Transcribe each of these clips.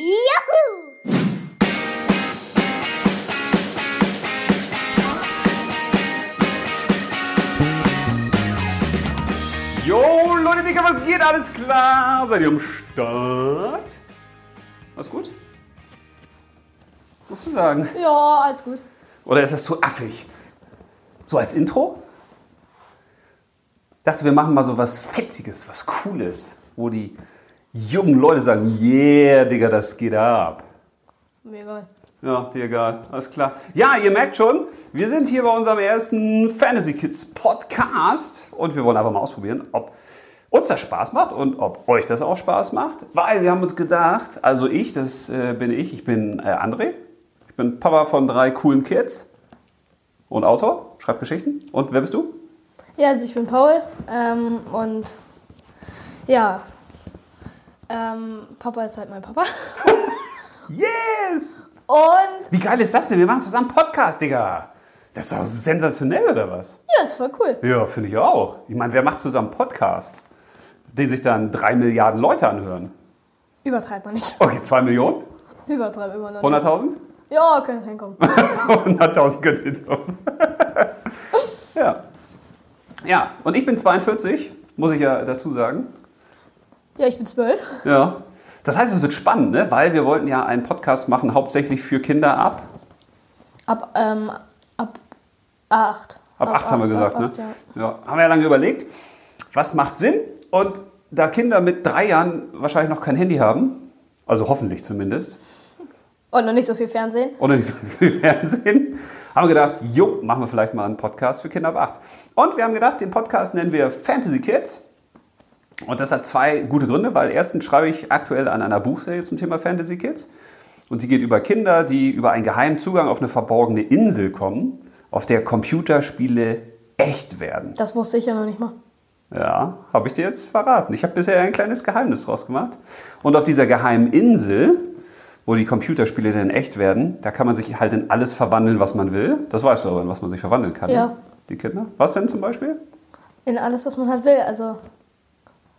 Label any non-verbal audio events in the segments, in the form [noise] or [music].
Juhu! Jo, Leute, Digga, was geht? Alles klar? Seid ihr am Start? Alles gut? Musst du sagen. Ja, alles gut. Oder ist das zu affig? So als Intro? Ich dachte, wir machen mal so was Fetziges, was Cooles, wo die jungen Leute sagen, yeah, Digga, das geht ab. Mir egal. Ja, dir egal, alles klar. Ja, ihr merkt schon, wir sind hier bei unserem ersten Fantasy Kids Podcast und wir wollen einfach mal ausprobieren, ob uns das Spaß macht und ob euch das auch Spaß macht, weil wir haben uns gedacht, also ich, das äh, bin ich, ich bin äh, André, ich bin Papa von drei coolen Kids und Autor, schreibt Geschichten. Und wer bist du? Ja, also ich bin Paul ähm, und ja, ähm, Papa ist halt mein Papa. [laughs] Yes! Und Wie geil ist das denn? Wir machen zusammen Podcast, Digga. Das ist doch sensationell, oder was? ja, ist voll cool. Ja, finde ich auch. Ich meine, wer macht zusammen Podcast, den sich dann drei Milliarden Leute anhören? Übertreibt man nicht. Okay, zwei Millionen? Übertreibt immer noch nicht. 100.000? Ja, können hinkommen. 100.000 könnt ihr tun. ja. Ja, und ich bin 42, muss ich ja dazu sagen. Ja, ich bin zwölf. Ja. Das heißt, es wird spannend, ne? weil wir wollten ja einen Podcast machen, hauptsächlich für Kinder ab. Ab, ähm, ab acht. Ab 8 haben wir gesagt, ab ne? acht, ja. Ja, haben wir ja lange überlegt, was macht Sinn? Und da Kinder mit drei Jahren wahrscheinlich noch kein Handy haben, also hoffentlich zumindest, Und noch nicht so viel Fernsehen. oder nicht so viel Fernsehen, haben wir gedacht, jo, machen wir vielleicht mal einen Podcast für Kinder ab 8. Und wir haben gedacht, den Podcast nennen wir Fantasy Kids. Und das hat zwei gute Gründe, weil erstens schreibe ich aktuell an einer Buchserie zum Thema Fantasy Kids. Und die geht über Kinder, die über einen geheimen Zugang auf eine verborgene Insel kommen, auf der Computerspiele echt werden. Das wusste ich ja noch nicht mal. Ja, habe ich dir jetzt verraten. Ich habe bisher ein kleines Geheimnis draus gemacht. Und auf dieser geheimen Insel, wo die Computerspiele dann echt werden, da kann man sich halt in alles verwandeln, was man will. Das weißt du aber, in was man sich verwandeln kann. Ja. ne? Die Kinder. Was denn zum Beispiel? In alles, was man halt will. Also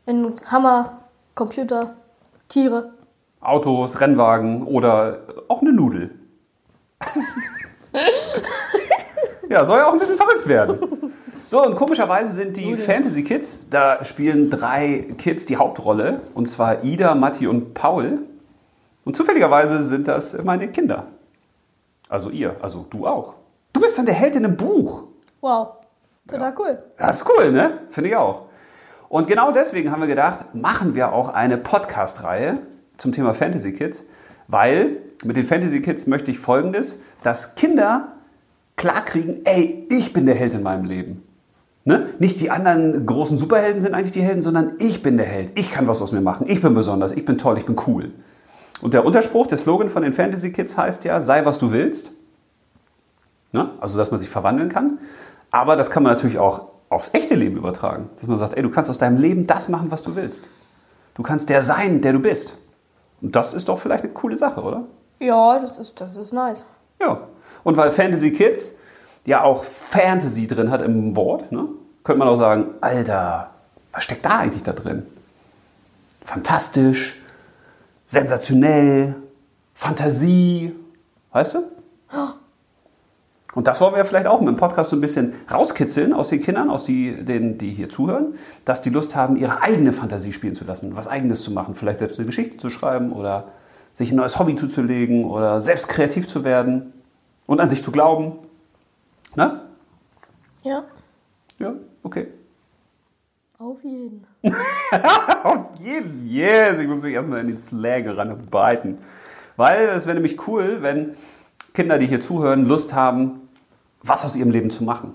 in Hammer, Computer, Tiere. Autos, Rennwagen oder auch eine Nudel. [laughs] ja, soll ja auch ein bisschen verrückt werden. So, und komischerweise sind die Fantasy Kids, da spielen drei Kids die Hauptrolle, und zwar Ida, Matti und Paul. Und zufälligerweise sind das meine Kinder. Also ihr, also du auch. Du bist dann der Held in einem Buch. Wow. Total cool. Das ist cool, ne? Finde ich auch. Und genau deswegen haben wir gedacht, machen wir auch eine Podcast-Reihe zum Thema Fantasy Kids, weil mit den Fantasy Kids möchte ich Folgendes, dass Kinder klarkriegen, ey, ich bin der Held in meinem Leben. Ne? Nicht die anderen großen Superhelden sind eigentlich die Helden, sondern ich bin der Held. Ich kann was aus mir machen. Ich bin besonders. Ich bin toll. Ich bin cool. Und der Unterspruch, der Slogan von den Fantasy Kids heißt ja, sei was du willst. Ne? Also, dass man sich verwandeln kann. Aber das kann man natürlich auch aufs echte Leben übertragen. Dass man sagt, ey, du kannst aus deinem Leben das machen, was du willst. Du kannst der sein, der du bist. Und das ist doch vielleicht eine coole Sache, oder? Ja, das ist, das ist nice. Ja. Und weil Fantasy Kids ja auch Fantasy drin hat im Wort, ne, könnte man auch sagen, Alter, was steckt da eigentlich da drin? Fantastisch, sensationell, Fantasie, weißt du? Und das wollen wir vielleicht auch mit dem Podcast so ein bisschen rauskitzeln aus den Kindern, aus die, denen, die hier zuhören, dass die Lust haben, ihre eigene Fantasie spielen zu lassen, was eigenes zu machen, vielleicht selbst eine Geschichte zu schreiben oder sich ein neues Hobby zuzulegen oder selbst kreativ zu werden und an sich zu glauben. Ne? Ja. Ja, okay. Auf jeden. [laughs] Auf jeden, yes, ich muss mich erstmal in den Slang ranarbeiten. Weil es wäre nämlich cool, wenn Kinder, die hier zuhören, Lust haben, was aus ihrem Leben zu machen.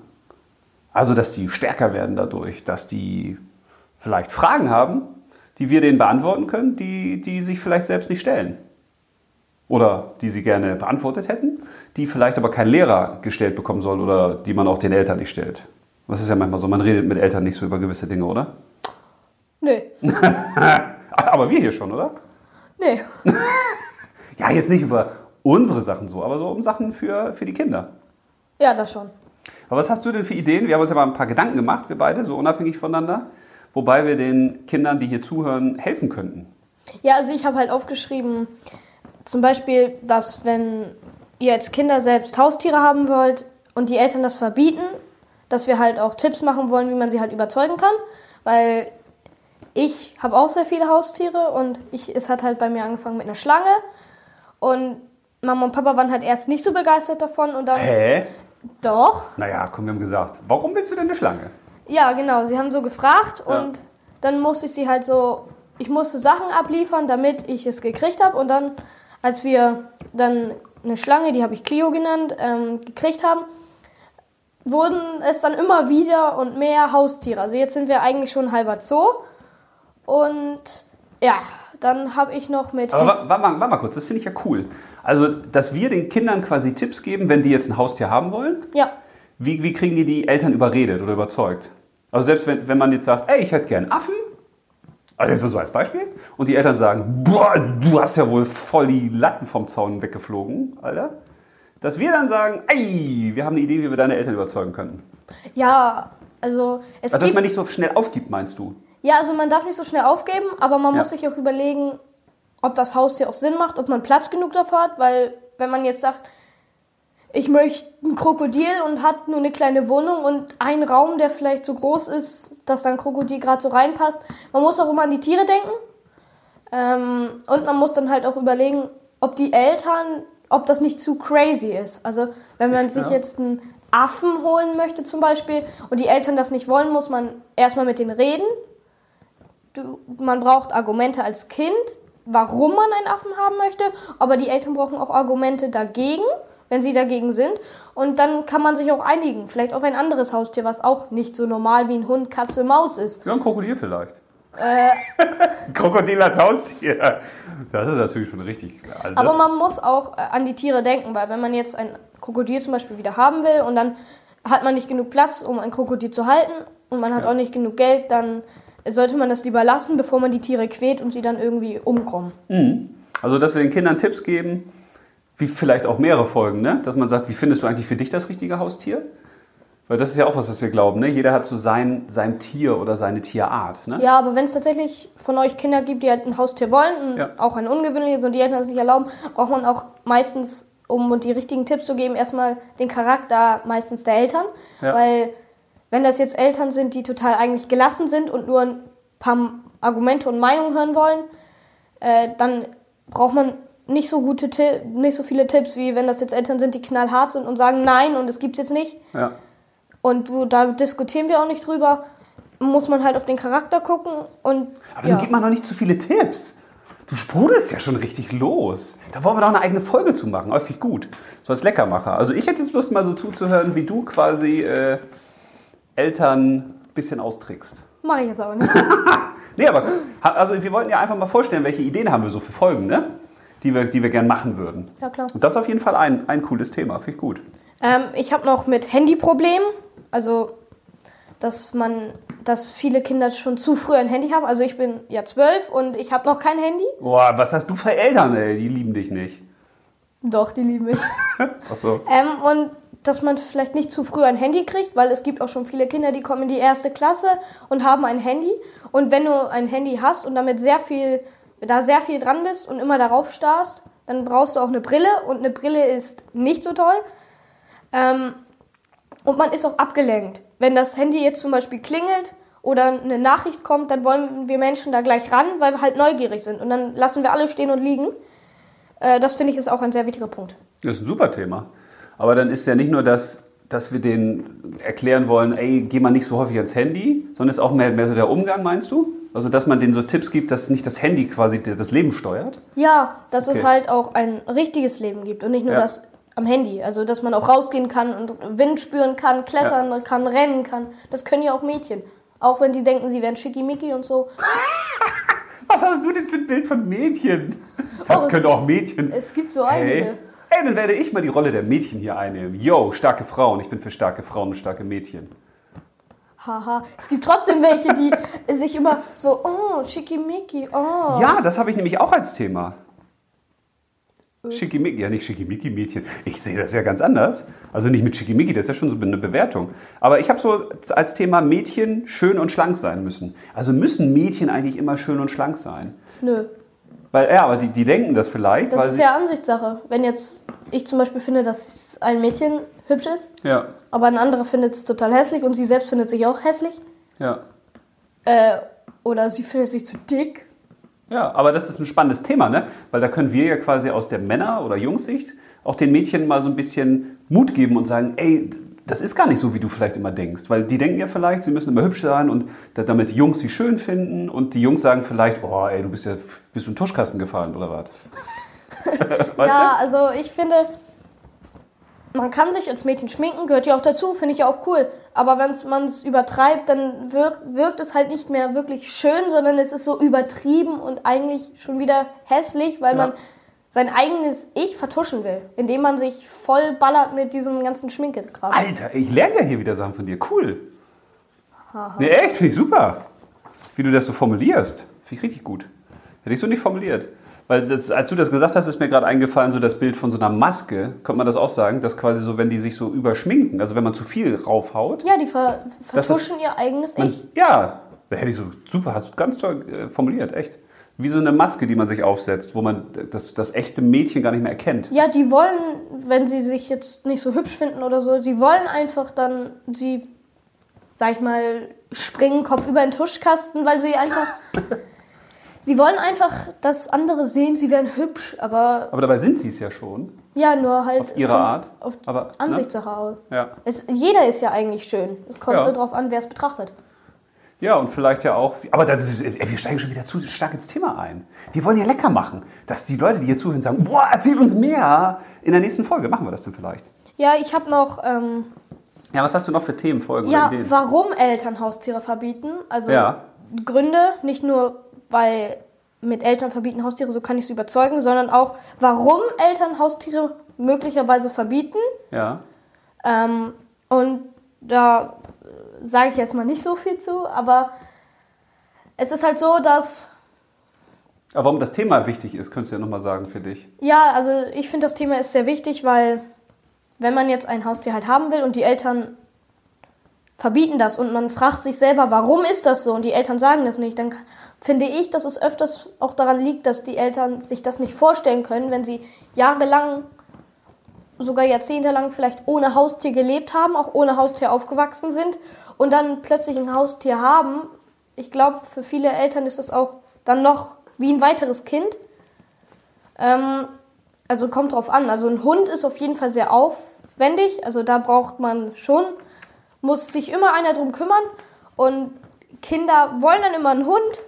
Also, dass die stärker werden dadurch, dass die vielleicht Fragen haben, die wir denen beantworten können, die, die sich vielleicht selbst nicht stellen. Oder die sie gerne beantwortet hätten, die vielleicht aber kein Lehrer gestellt bekommen soll oder die man auch den Eltern nicht stellt. Das ist ja manchmal so, man redet mit Eltern nicht so über gewisse Dinge, oder? Nö. [laughs] Aber wir hier schon, oder? Nee. [laughs] Ja, jetzt nicht über unsere Sachen so, aber so um Sachen für, für die Kinder. Ja, das schon. Aber was hast du denn für Ideen? Wir haben uns ja mal ein paar Gedanken gemacht, wir beide, so unabhängig voneinander, wobei wir den Kindern, die hier zuhören, helfen könnten. Ja, also ich habe halt aufgeschrieben, zum Beispiel, dass wenn ihr als Kinder selbst Haustiere haben wollt und die Eltern das verbieten, dass wir halt auch Tipps machen wollen, wie man sie halt überzeugen kann. Weil ich habe auch sehr viele Haustiere und ich, es hat halt bei mir angefangen mit einer Schlange. Und Mama und Papa waren halt erst nicht so begeistert davon und dann. Hä? Doch. Naja, komm, wir haben gesagt, warum willst du denn eine Schlange? Ja, genau. Sie haben so gefragt Ja. und dann musste ich sie halt so, ich musste Sachen abliefern, damit ich es gekriegt habe. Und dann, als wir dann eine Schlange, die habe ich Clio genannt, ähm, gekriegt haben, wurden es dann immer wieder und mehr Haustiere. Also jetzt sind wir eigentlich schon halber Zoo. Und ja, dann habe ich noch mit... Aber warte mal, warte mal kurz, das finde ich ja cool. Also, dass wir den Kindern quasi Tipps geben, wenn die jetzt ein Haustier haben wollen. ja, Wie, wie kriegen die die Eltern überredet oder überzeugt? Also selbst wenn, wenn man jetzt sagt, ey, ich hätte gern Affen, also jetzt mal so als Beispiel, und die Eltern sagen, boah, du hast ja wohl voll die Latten vom Zaun weggeflogen, Alter. Dass wir dann sagen, ey, wir haben eine Idee, wie wir deine Eltern überzeugen könnten. ja, also es Also, dass man nicht so schnell aufgibt, meinst du? Ja, also man darf nicht so schnell aufgeben, aber man Ja. muss sich auch überlegen, ob das Haustier auch Sinn macht, ob man Platz genug dafür hat, weil wenn man jetzt sagt, ich möchte ein Krokodil und hat nur eine kleine Wohnung und einen Raum, der vielleicht so groß ist, dass da ein Krokodil gerade so reinpasst. Man muss auch immer an die Tiere denken. Ähm, und man muss dann halt auch überlegen, ob die Eltern, ob das nicht zu crazy ist. Also wenn man sich jetzt einen Affen holen möchte zum Beispiel und die Eltern das nicht wollen, muss man erstmal mit denen reden. Du, man braucht Argumente als Kind, warum man einen Affen haben möchte, aber die Eltern brauchen auch Argumente dagegen, wenn sie dagegen sind. Und dann kann man sich auch einigen, vielleicht auf ein anderes Haustier, was auch nicht so normal wie ein Hund, Katze, Maus ist. Ja, ein Krokodil vielleicht. Äh, [laughs] Krokodil als Haustier. Das ist natürlich schon richtig. Also aber man muss auch äh, an die Tiere denken, weil wenn man jetzt ein Krokodil zum Beispiel wieder haben will und dann hat man nicht genug Platz, um ein Krokodil zu halten und man hat Ja. auch nicht genug Geld, dann sollte man das lieber lassen, bevor man die Tiere quält und sie dann irgendwie umkommen. Also, dass wir den Kindern Tipps geben, wie vielleicht auch mehrere Folgen, ne? Dass man sagt, wie findest du eigentlich für dich das richtige Haustier? Weil das ist ja auch was, was wir glauben, ne? Jeder hat so sein, sein Tier oder seine Tierart, ne? Ja, aber wenn es tatsächlich von euch Kinder gibt, die halt ein Haustier wollen, Ja. auch ein ungewöhnliches und die Eltern das nicht erlauben, braucht man auch meistens, um die richtigen Tipps zu geben, erstmal den Charakter meistens der Eltern. Ja. Weil wenn das jetzt Eltern sind, die total eigentlich gelassen sind und nur ein paar Argumente und Meinungen hören wollen, äh, dann braucht man nicht so gute nicht so viele Tipps, wie wenn das jetzt Eltern sind, die knallhart sind und sagen nein und es gibt's jetzt nicht. Ja. Und wo, da diskutieren wir auch nicht drüber. Muss man halt auf den Charakter gucken und Aber ja. dann gib mal noch nicht zu viele Tipps. Du sprudelst ja schon richtig los. Da wollen wir doch eine eigene Folge zu machen. Häufig gut. So als Leckermacher. Also ich hätte jetzt Lust, mal so zuzuhören, wie du quasi äh, Eltern ein bisschen austrickst. Mache ich jetzt aber nicht. [laughs] Nee, aber also wir wollten ja einfach mal vorstellen, welche Ideen haben wir so für Folgen, ne? Die wir, die wir gern machen würden. Ja, klar. Und das ist auf jeden Fall ein, ein cooles Thema. Finde ich gut. Ähm, ich habe noch mit Handyproblemen. Also, dass man, dass viele Kinder schon zu früh ein Handy haben. Also ich bin ja zwölf und ich habe noch kein Handy. Boah, was hast du für Eltern, ey? Die lieben dich nicht. Doch, die lieben mich. [laughs] Ach so. ähm, und dass man vielleicht nicht zu früh ein Handy kriegt, weil es gibt auch schon viele Kinder, die kommen in die erste Klasse und haben ein Handy. Und wenn du ein Handy hast und damit sehr viel, da sehr viel dran bist und immer darauf starrst, dann brauchst du auch eine Brille und eine Brille ist nicht so toll. Ähm, und man ist auch abgelenkt. Wenn das Handy jetzt zum Beispiel klingelt oder eine Nachricht kommt, dann wollen wir Menschen da gleich ran, weil wir halt neugierig sind. Und dann lassen wir alle stehen und liegen. Äh, das finde ich ist auch ein sehr wichtiger Punkt. Das ist ein super Thema. Aber dann ist ja nicht nur das, dass wir denen erklären wollen, ey, geh mal nicht so häufig ans Handy, sondern es ist auch mehr, mehr so der Umgang, meinst du? Also, dass man denen so Tipps gibt, dass nicht das Handy quasi das Leben steuert? Ja, dass Okay. es halt auch ein richtiges Leben gibt und nicht nur Ja. das am Handy. Also, dass man auch rausgehen kann und Wind spüren kann, klettern kann, rennen kann. Das können ja auch Mädchen. Auch wenn die denken, sie wären schickimicki und so. [laughs] Was hast du denn für ein Bild von Mädchen? Das Oh, können auch Mädchen. Es gibt so Hey. Einige. Ey, dann werde ich mal die Rolle der Mädchen hier einnehmen. Yo, starke Frauen. Ich bin für starke Frauen und starke Mädchen. Haha. Es gibt trotzdem welche, die sich immer so, oh, schickimicki, oh. Ja, das habe ich nämlich auch als Thema. Schickimicki, ja nicht Schickimicki-Mädchen. Ich sehe das ja ganz anders. Also nicht mit Schickimicki, das ist ja schon so eine Bewertung. Aber ich habe so als Thema Mädchen schön und schlank sein müssen. Also müssen Mädchen eigentlich immer schön und schlank sein? Nö. Weil, ja, aber die, die denken das vielleicht. Das ist ja Ansichtssache. Wenn jetzt ich zum Beispiel finde, dass ein Mädchen hübsch ist, ja, aber ein anderer findet es total hässlich und sie selbst findet sich auch hässlich. ja. Äh, oder sie findet sich zu dick. Ja, aber das ist ein spannendes Thema, ne? Weil da können wir ja quasi aus der Männer- oder Jungssicht auch den Mädchen mal so ein bisschen Mut geben und sagen, ey, das ist gar nicht so, wie du vielleicht immer denkst. Weil die denken ja vielleicht, sie müssen immer hübsch sein und da- damit die Jungs sie schön finden und die Jungs sagen vielleicht, oh ey, du bist ja bist du in den Tuschkasten gefallen oder was? [laughs] Ja, also ich finde, man kann sich als Mädchen schminken, gehört ja auch dazu, finde ich ja auch cool. Aber wenn man es übertreibt, dann wirkt, wirkt es halt nicht mehr wirklich schön, sondern es ist so übertrieben und eigentlich schon wieder hässlich, weil Ja. man sein eigenes Ich vertuschen will, indem man sich voll ballert mit diesem ganzen Schminkekram. Alter, ich lerne ja hier wieder Sachen von dir. Cool. Nee, echt, finde ich super. Wie du das so formulierst. Finde ich richtig gut. Hätte ich so nicht formuliert. Weil das, als du das gesagt hast, ist mir gerade eingefallen, so das Bild von so einer Maske, könnte man das auch sagen, dass quasi so, wenn die sich so überschminken, also wenn man zu viel raufhaut. Ja, die ver Das vertuschen ihr eigenes Man, Ich. ja, hätte ich so, super, hast du ganz toll äh, formuliert, echt. Wie so eine Maske, die man sich aufsetzt, wo man das, das echte Mädchen gar nicht mehr erkennt. Ja, die wollen, wenn sie sich jetzt nicht so hübsch finden oder so, sie wollen einfach dann, sie, sag ich mal, springen Kopf über den Tuschkasten, weil sie einfach, [laughs] sie wollen einfach, dass andere sehen, sie wären hübsch, aber Aber dabei sind sie es ja schon, ja, nur halt. es ihre Art. Auf Aber, ne? Ansichtssache aus. Ja. Es, jeder ist ja eigentlich schön. Es kommt Ja. nur darauf an, wer es betrachtet. Ja, und vielleicht ja auch, aber das ist, ey, wir steigen schon wieder zu stark ins Thema ein. Wir wollen ja lecker machen, dass die Leute, die hier zuhören, sagen, boah, erzähl uns mehr. In der nächsten Folge machen wir das denn vielleicht. Ja, ich habe noch, ähm, Ja, was hast du noch für Themenfolgen ja, oder Ideen? warum Eltern Haustiere verbieten. Also Ja. Gründe, nicht nur weil mit Eltern verbieten Haustiere, so kann ich es überzeugen, sondern auch, warum Eltern Haustiere möglicherweise verbieten. Ja. Ähm, und da sage ich jetzt mal nicht so viel zu, aber es ist halt so, dass, Aber warum das Thema wichtig ist, könntest du ja nochmal sagen für dich. ja, also ich finde, das Thema ist sehr wichtig, weil wenn man jetzt ein Haustier halt haben will und die Eltern verbieten das und man fragt sich selber, warum ist das so? Und die Eltern sagen das nicht, dann finde ich, dass es öfters auch daran liegt, dass die Eltern sich das nicht vorstellen können, wenn sie jahrelang, sogar jahrzehntelang vielleicht ohne Haustier gelebt haben, auch ohne Haustier aufgewachsen sind und dann plötzlich ein Haustier haben. Ich glaube, für viele Eltern ist das auch dann noch wie ein weiteres Kind. Ähm, also kommt drauf an. Also ein Hund ist auf jeden Fall sehr aufwendig. Also da braucht man schon, muss sich immer einer drum kümmern. Und Kinder wollen dann immer einen Hund.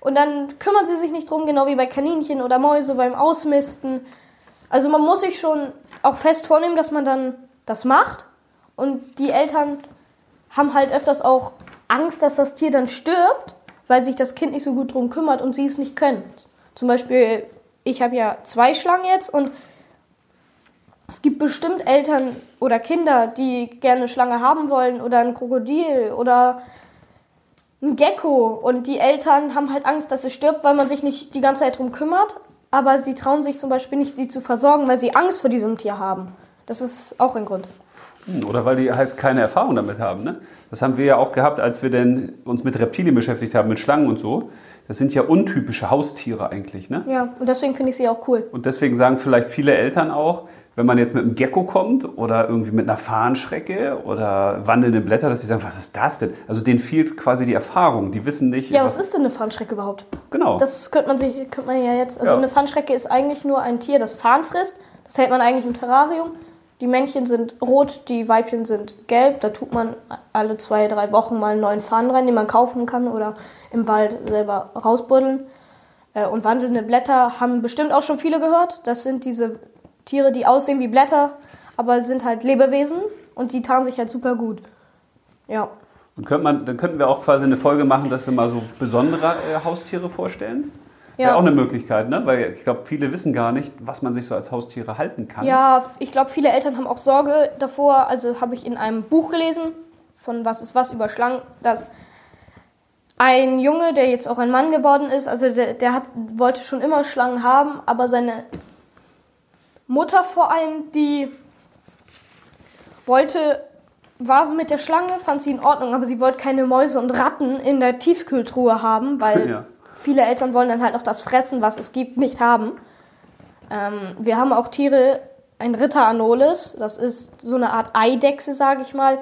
Und dann kümmern sie sich nicht drum, genau wie bei Kaninchen oder Mäuse beim Ausmisten. Also man muss sich schon auch fest vornehmen, dass man dann das macht. Und die Eltern haben halt öfters auch Angst, dass das Tier dann stirbt, weil sich das Kind nicht so gut drum kümmert und sie es nicht können. Zum Beispiel, ich habe ja zwei Schlangen jetzt und es gibt bestimmt Eltern oder Kinder, die gerne eine Schlange haben wollen oder ein Krokodil oder ein Gecko und die Eltern haben halt Angst, dass es stirbt, weil man sich nicht die ganze Zeit drum kümmert, aber sie trauen sich zum Beispiel nicht, die zu versorgen, weil sie Angst vor diesem Tier haben. Das ist auch ein Grund. Oder weil die halt keine Erfahrung damit haben. Ne? Das haben wir ja auch gehabt, als wir denn uns mit Reptilien beschäftigt haben, mit Schlangen und so. Das sind ja untypische Haustiere eigentlich. Ne? Ja, und deswegen finde ich sie auch cool. Und deswegen sagen vielleicht viele Eltern auch, wenn man jetzt mit einem Gecko kommt oder irgendwie mit einer Fahnenschrecke oder wandelnden Blätter, dass sie sagen, was ist das denn? Also denen fehlt quasi die Erfahrung. Die wissen nicht. Ja, was ist denn eine Fahnenschrecke überhaupt? Genau. Das könnte man sich, könnte man ja jetzt. Also Ja. eine Fahnenschrecke ist eigentlich nur ein Tier, das Farn frisst. Das hält man eigentlich im Terrarium. Die Männchen sind rot, die Weibchen sind gelb. Da tut man alle zwei, drei Wochen mal einen neuen Farn rein, den man kaufen kann oder im Wald selber rausbuddeln. Äh, Und wandelnde Blätter haben bestimmt auch schon viele gehört. Das sind diese Tiere, die aussehen wie Blätter, aber sind halt Lebewesen und die tarnen sich halt super gut. Ja. Und könnte man, dann könnten wir auch quasi eine Folge machen, dass wir mal so besondere äh, Haustiere vorstellen. Ja. Wäre auch eine Möglichkeit, ne? Weil ich glaube, viele wissen gar nicht, was man sich so als Haustiere halten kann. Ja, ich glaube, viele Eltern haben auch Sorge davor. Also habe ich in einem Buch gelesen, von Was ist was über Schlangen, dass ein Junge, der jetzt auch ein Mann geworden ist, also der, der hat, wollte schon immer Schlangen haben, aber seine Mutter vor allem, die wollte, war mit der Schlange, fand sie in Ordnung, aber sie wollte keine Mäuse und Ratten in der Tiefkühltruhe haben, weil [laughs] Ja. Viele Eltern wollen dann halt noch das Fressen, was es gibt, nicht haben. Ähm, wir haben auch Tiere, ein Ritter Anolis, das ist so eine Art Eidechse, sage ich mal.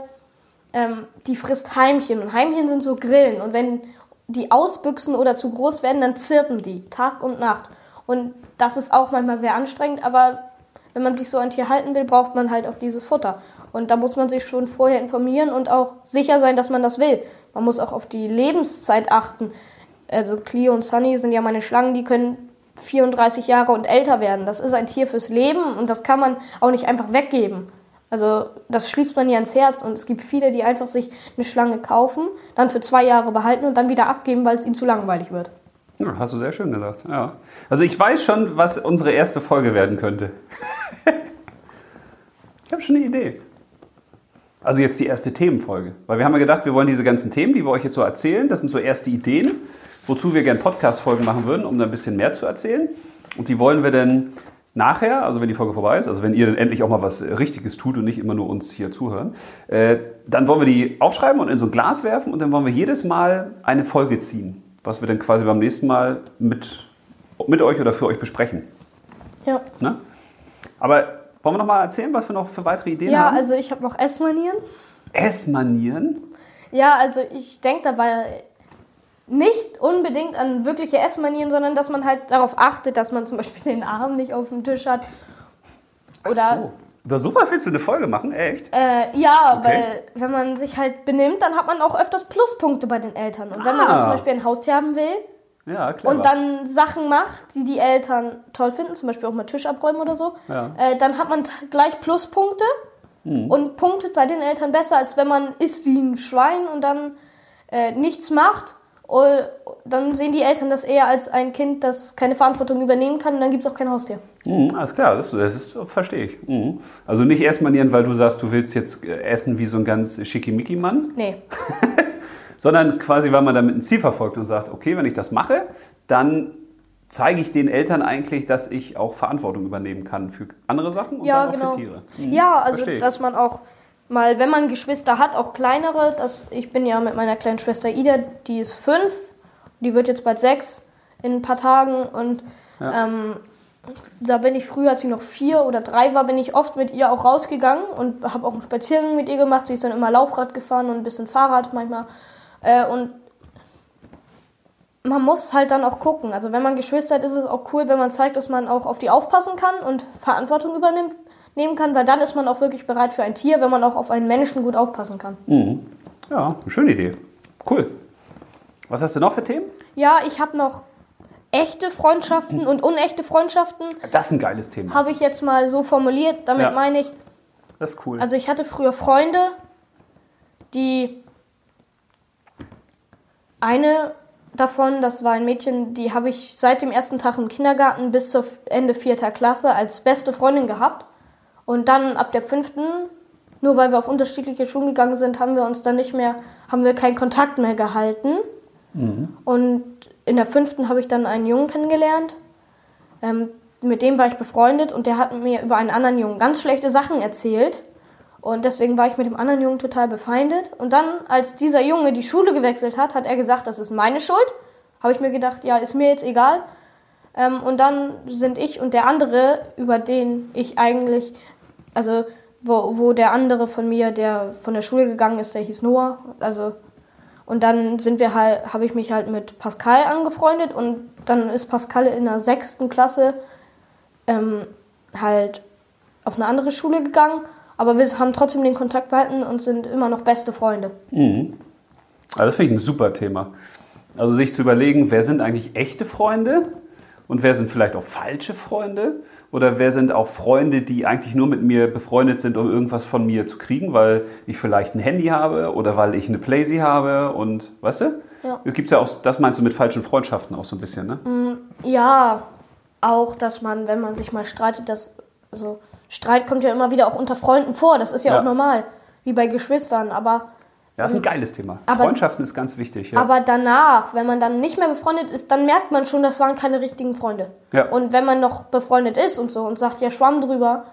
Ähm, die frisst Heimchen und Heimchen sind so Grillen und wenn die ausbüchsen oder zu groß werden, dann zirpen die Tag und Nacht. Und das ist auch manchmal sehr anstrengend, aber wenn man sich so ein Tier halten will, braucht man halt auch dieses Futter. Und da muss man sich schon vorher informieren und auch sicher sein, dass man das will. Man muss auch auf die Lebenszeit achten. Also Clio und Sunny sind ja meine Schlangen, die können 34 Jahre und älter werden. Das ist ein Tier fürs Leben und das kann man auch nicht einfach weggeben. Also das schließt man ja ins Herz und es gibt viele, die einfach sich eine Schlange kaufen, dann für zwei Jahre behalten und dann wieder abgeben, weil es ihnen zu langweilig wird. Ja, hast du sehr schön gesagt. Ja. Also ich weiß schon, was unsere erste Folge werden könnte. [laughs] ich habe schon eine Idee. Also jetzt die erste Themenfolge. Weil wir haben ja gedacht, wir wollen diese ganzen Themen, die wir euch jetzt so erzählen, das sind so erste Ideen, wozu wir gerne Podcast-Folgen machen würden, um da ein bisschen mehr zu erzählen. Und die wollen wir dann nachher, also wenn die Folge vorbei ist, also wenn ihr dann endlich auch mal was Richtiges tut und nicht immer nur uns hier zuhören, äh, dann wollen wir die aufschreiben und in so ein Glas werfen und dann wollen wir jedes Mal eine Folge ziehen, was wir dann quasi beim nächsten Mal mit, mit euch oder für euch besprechen. Ja. Ne? Aber wollen wir noch mal erzählen, was wir noch für weitere Ideen Ja, haben? also ich habe noch Essmanieren. Essmanieren? Ja, also ich denke dabei nicht unbedingt an wirkliche Essmanieren, sondern dass man halt darauf achtet, dass man zum Beispiel den Arm nicht auf dem Tisch hat. Oder Ach so. Über sowas willst du eine Folge machen? Echt? Äh, ja, Okay. weil wenn man sich halt benimmt, dann hat man auch öfters Pluspunkte bei den Eltern. Und wenn man dann Ah. zum Beispiel ein Haustier haben will Ja, und dann Sachen macht, die die Eltern toll finden, zum Beispiel auch mal Tisch abräumen oder so, Ja. Äh, dann hat man gleich Pluspunkte und punktet bei den Eltern besser, als wenn man ist wie ein Schwein und dann äh, nichts macht. Dann sehen die Eltern das eher als ein Kind, das keine Verantwortung übernehmen kann und dann gibt es auch kein Haustier. Mhm, alles klar, das, das ist, verstehe ich. Mhm. Also nicht essmanieren, weil du sagst, du willst jetzt äh, essen wie so ein ganz schickimicki-Mann, Nee. [laughs] sondern quasi, weil man damit ein Ziel verfolgt und sagt, okay, wenn ich das mache, dann zeige ich den Eltern eigentlich, dass ich auch Verantwortung übernehmen kann für andere Sachen und Ja, auch genau. für Tiere. Mhm, Ja, also dass man auch mal, wenn man Geschwister hat, auch kleinere, das, ich bin ja mit meiner kleinen Schwester Ida, die ist fünf, die wird jetzt bald sechs in ein paar Tagen und Ja. ähm, da bin ich früher, als sie noch vier oder drei war, bin ich oft mit ihr auch rausgegangen und habe auch einen Spaziergang mit ihr gemacht. Sie ist dann immer Laufrad gefahren und ein bisschen Fahrrad manchmal. Äh, und man muss halt dann auch gucken. Also wenn man Geschwister hat, ist es auch cool, wenn man zeigt, dass man auch auf die aufpassen kann und Verantwortung übernimmt nehmen kann, weil dann ist man auch wirklich bereit für ein Tier, wenn man auch auf einen Menschen gut aufpassen kann. Mhm. Ja, eine schöne Idee. Cool. Was hast du noch für Themen? Ja, ich habe noch echte Freundschaften und unechte Freundschaften, Das ist ein geiles Thema. habe ich jetzt mal so formuliert. Damit Ja. meine ich, Das ist cool. also ich hatte früher Freunde, die eine davon, das war ein Mädchen, die habe ich seit dem ersten Tag im Kindergarten bis zur Ende vierter Klasse als beste Freundin gehabt. Und dann ab der fünften, nur weil wir auf unterschiedliche Schulen gegangen sind, haben wir uns dann nicht mehr, haben wir keinen Kontakt mehr gehalten. Und in der fünften habe ich dann einen Jungen kennengelernt. Ähm, mit dem war ich befreundet und der hat mir über einen anderen Jungen ganz schlechte Sachen erzählt. Und deswegen war ich mit dem anderen Jungen total befeindet. Und dann, als dieser Junge die Schule gewechselt hat, hat er gesagt, das ist meine Schuld. Habe ich mir gedacht, ja, ist mir jetzt egal. Ähm, und dann sind ich und der andere, über den ich eigentlich, also wo, wo der andere von mir, der von der Schule gegangen ist, der hieß Noah. Also und dann sind wir halt, habe ich mich halt mit Pascal angefreundet und dann ist Pascal in der sechsten Klasse ähm, halt auf eine andere Schule gegangen. Aber wir haben trotzdem den Kontakt behalten und sind immer noch beste Freunde. Also das finde ich ein super Thema. Also sich zu überlegen, wer sind eigentlich echte Freunde und wer sind vielleicht auch falsche Freunde oder wer sind auch Freunde, die eigentlich nur mit mir befreundet sind, um irgendwas von mir zu kriegen, weil ich vielleicht ein Handy habe oder weil ich eine Playsee habe und weißt du? Ja. Es gibt ja auch, das meinst du mit falschen Freundschaften auch so ein bisschen, ne? Ja, auch, dass man, wenn man sich mal streitet, dass also Streit kommt ja immer wieder auch unter Freunden vor. Das ist ja, Ja. auch normal, wie bei Geschwistern. Aber, Das ist ein geiles Thema. Aber- Freundschaften ist ganz wichtig. Ja. aber danach, wenn man dann nicht mehr befreundet ist, dann merkt man schon, das waren keine richtigen Freunde. Ja. Und wenn man noch befreundet ist und so und sagt, ja, schwamm drüber,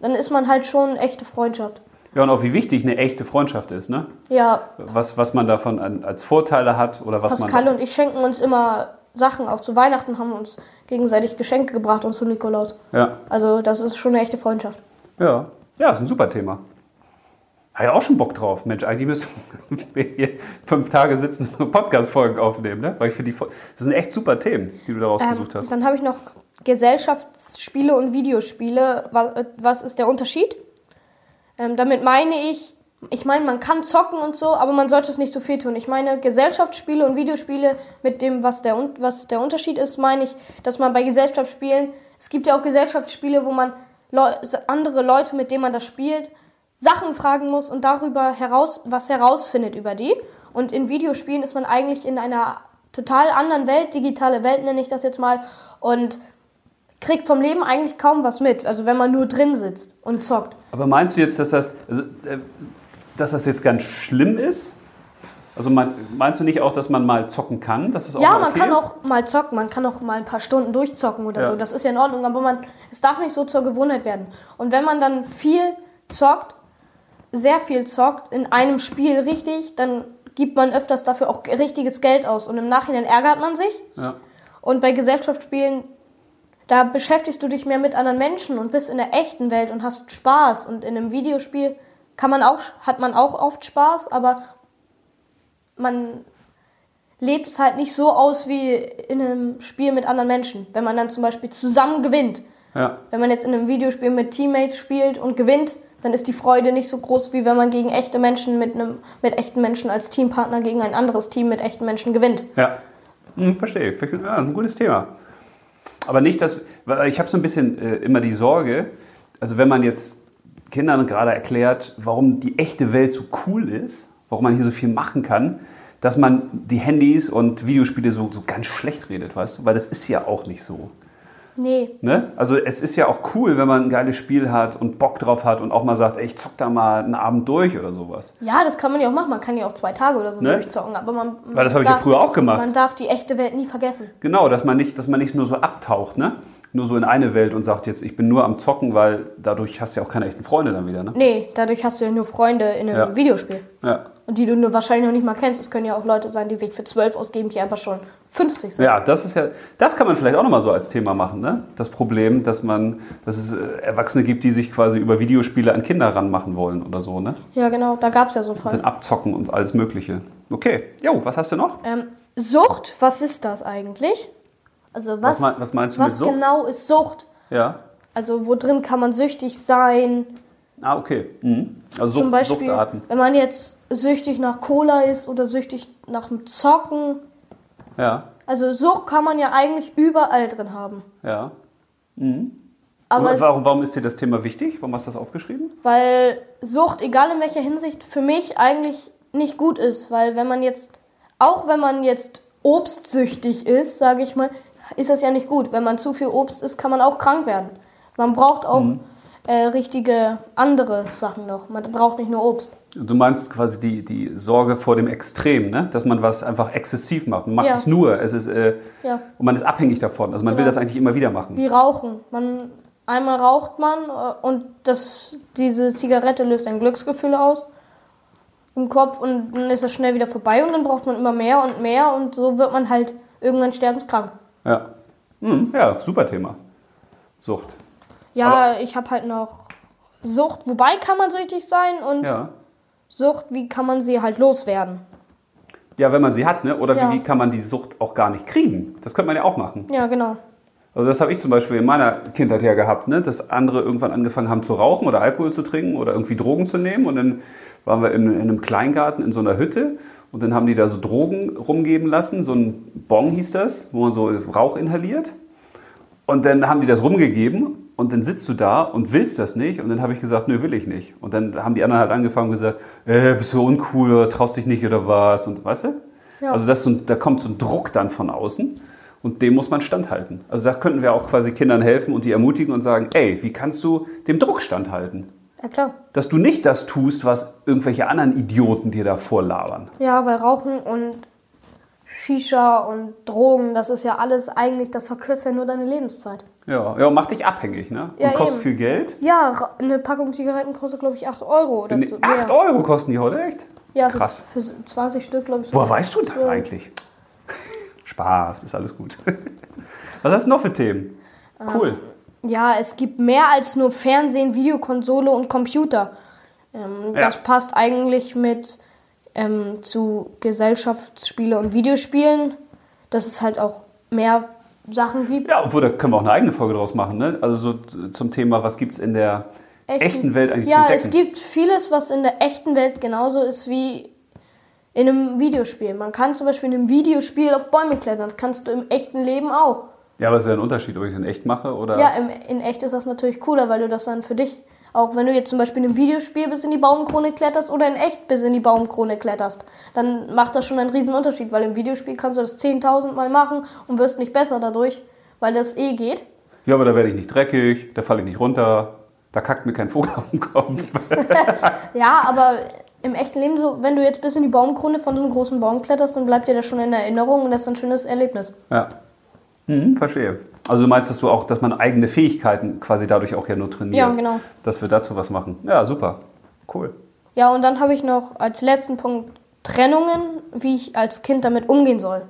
dann ist man halt schon echte Freundschaft. ja, und auch wie wichtig eine echte Freundschaft ist, ne? Ja, Was, was man davon an, als Vorteile hat oder was Pascal man. und ich schenken uns immer Sachen. Auch zu Weihnachten haben wir uns gegenseitig Geschenke gebracht und zu Nikolaus. Ja. Also das ist schon eine echte Freundschaft. Ja. Ja, ist ein super Thema. Habe ja auch schon Bock drauf. Mensch, eigentlich müssen [laughs] wir hier fünf Tage sitzen und Podcast-Folgen aufnehmen, ne? Weil ich finde, das sind echt super Themen, die du da Ähm, rausgesucht hast. dann habe ich noch Gesellschaftsspiele und Videospiele. Was, ist der Unterschied? Ähm, damit meine ich, ich meine, man kann zocken und so, aber man sollte es nicht so viel tun. Ich meine, Gesellschaftsspiele und Videospiele mit dem, was der, was der Unterschied ist, meine ich, dass man bei Gesellschaftsspielen, es gibt ja auch Gesellschaftsspiele, wo man Leu andere Leute, mit denen man das spielt, Sachen fragen muss und darüber heraus, was herausfindet über die. Und in Videospielen ist man eigentlich in einer total anderen Welt, digitale Welt nenne ich das jetzt mal, und kriegt vom Leben eigentlich kaum was mit. Also wenn man nur drin sitzt und zockt. Aber meinst du jetzt, dass das, also, äh, dass das jetzt ganz schlimm ist? Also mein, meinst du nicht auch, dass man mal zocken kann? Dass das auch Ja, mal man okay kann ist? auch mal zocken, man kann auch mal ein paar Stunden durchzocken oder Ja. so. Das ist ja in Ordnung, aber man, es darf nicht so zur Gewohnheit werden. Und wenn man dann viel zockt, sehr viel zockt, in einem Spiel richtig, dann gibt man öfters dafür auch richtiges Geld aus. Und im Nachhinein ärgert man sich. Ja. Und bei Gesellschaftsspielen, da beschäftigst du dich mehr mit anderen Menschen und bist in der echten Welt und hast Spaß. Und in einem Videospiel kann man auch, hat man auch oft Spaß, aber man lebt es halt nicht so aus wie in einem Spiel mit anderen Menschen. Wenn man dann zum Beispiel zusammen gewinnt. ja. Wenn man jetzt in einem Videospiel mit Teammates spielt und gewinnt, dann ist die Freude nicht so groß, wie wenn man gegen echte Menschen mit einem mit echten Menschen als Teampartner gegen ein anderes Team mit echten Menschen gewinnt. Ja, hm, verstehe. Ja, ein gutes Thema. Aber nicht, dass. Ich habe so ein bisschen äh, immer die Sorge, also wenn man jetzt Kindern gerade erklärt, warum die echte Welt so cool ist, warum man hier so viel machen kann, dass man die Handys und Videospiele so, so ganz schlecht redet, weißt du? Weil das ist ja auch nicht so. Nee, Ne? Also es ist ja auch cool, wenn man ein geiles Spiel hat und Bock drauf hat und auch mal sagt, ey, ich zock da mal einen Abend durch oder sowas. Ja, das kann man ja auch machen. Man kann ja auch zwei Tage oder so Ne? durchzocken. Aber man, man Weil das habe ich ja darf- früher auch gemacht. Man darf die echte Welt nie vergessen. Genau, dass man nicht, dass man nicht nur so abtaucht, ne? Nur so in eine Welt und sagt jetzt, ich bin nur am Zocken, weil dadurch hast du ja auch keine echten Freunde dann wieder, ne? Nee, dadurch hast du ja nur Freunde in einem Ja. Videospiel. Ja. Und die du nur wahrscheinlich noch nicht mal kennst. Es können ja auch Leute sein, die sich für 12 ausgeben, die einfach schon 50 sind. Ja, das ist ja, das kann man vielleicht auch nochmal so als Thema machen, ne? Das Problem, dass man, dass es äh, Erwachsene gibt, die sich quasi über Videospiele an Kinder ranmachen wollen oder so, ne? Ja, genau, da gab es ja so Fälle. Dann abzocken und alles Mögliche. Okay, jo, was hast du noch? Ähm, Sucht, was ist das eigentlich? Also was, Was was meinst du was mit Sucht? genau ist Sucht? Ja. Also wo drin kann man süchtig sein? Ah, okay. Mhm. Also Zum Sucht, Beispiel, Suchtarten. wenn man jetzt süchtig nach Cola ist oder süchtig nach dem Zocken. Ja, Also Sucht kann man ja eigentlich überall drin haben. ja. Aber es, warum, warum ist dir das Thema wichtig? Warum hast du das aufgeschrieben? weil Sucht, egal in welcher Hinsicht, für mich eigentlich nicht gut ist. Weil wenn man jetzt, auch wenn man jetzt obstsüchtig ist, sage ich mal, ist das ja nicht gut. Wenn man zu viel Obst isst, kann man auch krank werden. Man braucht auch äh, richtige andere Sachen noch. Man braucht nicht nur Obst. Du meinst quasi die, die Sorge vor dem Extrem, ne? dass man was einfach exzessiv macht. Man macht Ja. es nur, es ist, äh, Ja. und man ist abhängig davon. Also man will Genau. das eigentlich immer wieder machen. Wie Rauchen. Man, einmal raucht man äh, und das, diese Zigarette löst ein Glücksgefühl aus im Kopf und dann ist das schnell wieder vorbei und dann braucht man immer mehr und mehr und so wird man halt irgendwann sterbenskrank. Ja, hm, ja super Thema. Sucht. Ja, ich habe halt noch Sucht, wobei kann man süchtig sein und Ja. Sucht, wie kann man sie halt loswerden. Ja, wenn man sie hat, ne? oder Ja. wie kann man die Sucht auch gar nicht kriegen? Das könnte man ja auch machen. Ja, genau. Also das habe ich zum Beispiel in meiner Kindheit ja gehabt, ne? dass andere irgendwann angefangen haben zu rauchen oder Alkohol zu trinken oder irgendwie Drogen zu nehmen. Und dann waren wir in, in einem Kleingarten in so einer Hütte und dann haben die da so Drogen rumgeben lassen. So ein Bong hieß das, wo man so Rauch inhaliert. Und dann haben die das rumgegeben und dann sitzt du da und willst das nicht. Und dann habe ich gesagt, nö, will ich nicht. Und dann haben die anderen halt angefangen und gesagt, äh, bist du uncool oder traust dich nicht oder was? Und weißt du? Ja. Also das so ein, da kommt so ein Druck dann von außen und dem muss man standhalten. Also da könnten wir auch quasi Kindern helfen und die ermutigen und sagen, ey, wie kannst du dem Druck standhalten? Ja, klar. Dass du nicht das tust, was irgendwelche anderen Idioten dir da vorlabern. Ja, weil Rauchen und Shisha und Drogen, das ist ja alles eigentlich, das verkürzt ja nur deine Lebenszeit. Ja, ja macht dich abhängig, ne? Ja, und kostet eben. viel Geld. Ja, eine Packung Zigaretten kostet, glaube ich, 8 Euro oder so. 8 mehr. Euro kosten die heute, echt? Ja, Krass. Für, für 20 Stück, glaube ich. so. Woher weißt du das So. eigentlich? [laughs] Spaß, ist alles gut. [laughs] Was hast du noch für Themen? Cool. Ja, es gibt mehr als nur Fernsehen, Videokonsole und Computer. Ähm, Ja. Das passt eigentlich mit ähm, zu Gesellschaftsspiele und Videospielen, dass es halt auch mehr Sachen gibt. Ja, obwohl, da können wir auch eine eigene Folge draus machen, ne? Also so zum Thema, was gibt es in der echten, Welt eigentlich Ja, zu es entdecken? gibt vieles, was in der echten Welt genauso ist wie in einem Videospiel. Man kann zum Beispiel in einem Videospiel auf Bäume klettern. Das kannst du im echten Leben auch. Ja, aber es ist ja ein Unterschied, ob ich es in echt mache oder... Ja, im, in echt ist das natürlich cooler, weil du das dann für dich, auch wenn du jetzt zum Beispiel in einem Videospiel bis in die Baumkrone kletterst oder in echt bis in die Baumkrone kletterst, dann macht das schon einen riesen Unterschied, weil im Videospiel kannst du das 10.000 Mal machen und wirst nicht besser dadurch, weil das eh geht. Ja, aber da werde ich nicht dreckig, da falle ich nicht runter, da kackt mir kein Vogel [laughs] auf den Kopf. [laughs] Ja, aber im echten Leben so, wenn du jetzt bis in die Baumkrone von so einem großen Baum kletterst, dann bleibt dir das schon in Erinnerung und das ist ein schönes Erlebnis. Ja. Mhm, verstehe. Also du meinst, dass du auch, dass man eigene Fähigkeiten quasi dadurch auch ja nur trainiert. Ja, genau. Dass wir dazu was machen. Ja, super. Cool. Ja, und dann habe ich noch als letzten Punkt Trennungen, wie ich als Kind damit umgehen soll.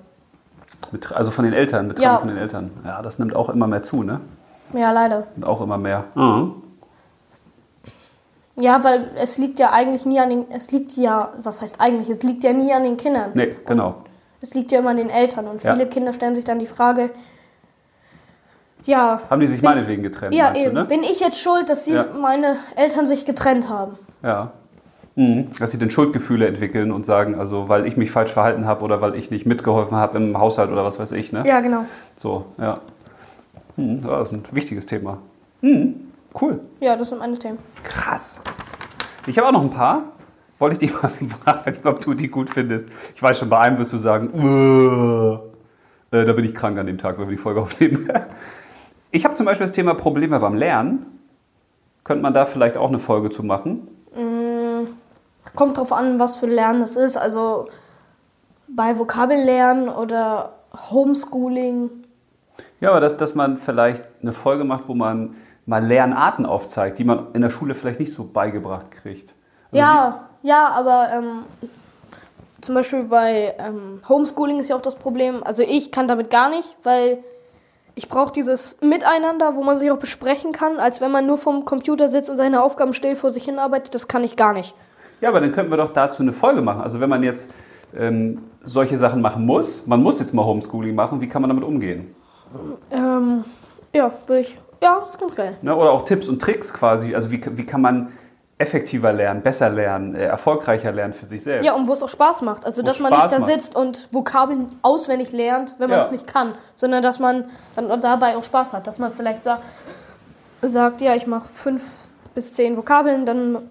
Mit, also von den Eltern, mit Ja. Trennung von den Eltern. Ja, das nimmt auch immer mehr zu, ne? Ja, leider. Und auch immer mehr. Mhm. Ja, weil es liegt ja eigentlich nie an den, es liegt ja, was heißt eigentlich, es liegt ja nie an den Kindern. Nee, genau. Es liegt ja immer an den Eltern und Ja. viele Kinder stellen sich dann die Frage, ja, Haben die sich Bin- meinetwegen getrennt, ja eben, du, ne? bin ich jetzt schuld, dass sie, Ja. meine Eltern sich getrennt haben? Ja. Mhm. Dass sie dann Schuldgefühle entwickeln und sagen, also weil ich mich falsch verhalten habe oder weil ich nicht mitgeholfen habe im Haushalt oder was weiß ich, ne? Ja, genau. So, ja. Mhm. ja. Das ist ein wichtiges Thema. Mhm. Cool. Ja, das sind meine Themen. Krass. Ich habe auch noch ein paar. Wollte ich dich mal [laughs] fragen, ob du die gut findest. Ich weiß schon, bei einem wirst du sagen, äh, da bin ich krank an dem Tag, wenn wir die Folge aufnehmen. [laughs] Ich habe zum Beispiel das Thema Probleme beim Lernen. Könnte man da vielleicht auch eine Folge zu machen? Kommt drauf an, was für Lernen es ist. Also bei Vokabellernen oder Homeschooling. Ja, aber dass, dass man vielleicht eine Folge macht, wo man mal Lernarten aufzeigt, die man in der Schule vielleicht nicht so beigebracht kriegt. Also Ja, ja, aber ähm, zum Beispiel bei ähm, Homeschooling ist ja auch das Problem. Also ich kann damit gar nicht, weil ich brauche dieses Miteinander, wo man sich auch besprechen kann, als wenn man nur vom Computer sitzt und seine Aufgaben still vor sich hinarbeitet. Das kann ich gar nicht. Ja, aber dann könnten wir doch dazu eine Folge machen. Also wenn man jetzt ähm, solche Sachen machen muss, man muss jetzt mal Homeschooling machen, wie kann man damit umgehen? Ähm, ja, würde ich. Ja, ist ganz geil. Ne? Oder auch Tipps und Tricks quasi. Also wie, wie kann man effektiver lernen, besser lernen, äh, erfolgreicher lernen für sich selbst? Ja, und wo es auch Spaß macht. Also, Wo dass man Spaß nicht da macht. sitzt und Vokabeln auswendig lernt, wenn man Ja. es nicht kann, sondern dass man dann dabei auch Spaß hat. Dass man vielleicht sa sagt, ja, ich mache fünf bis zehn Vokabeln, dann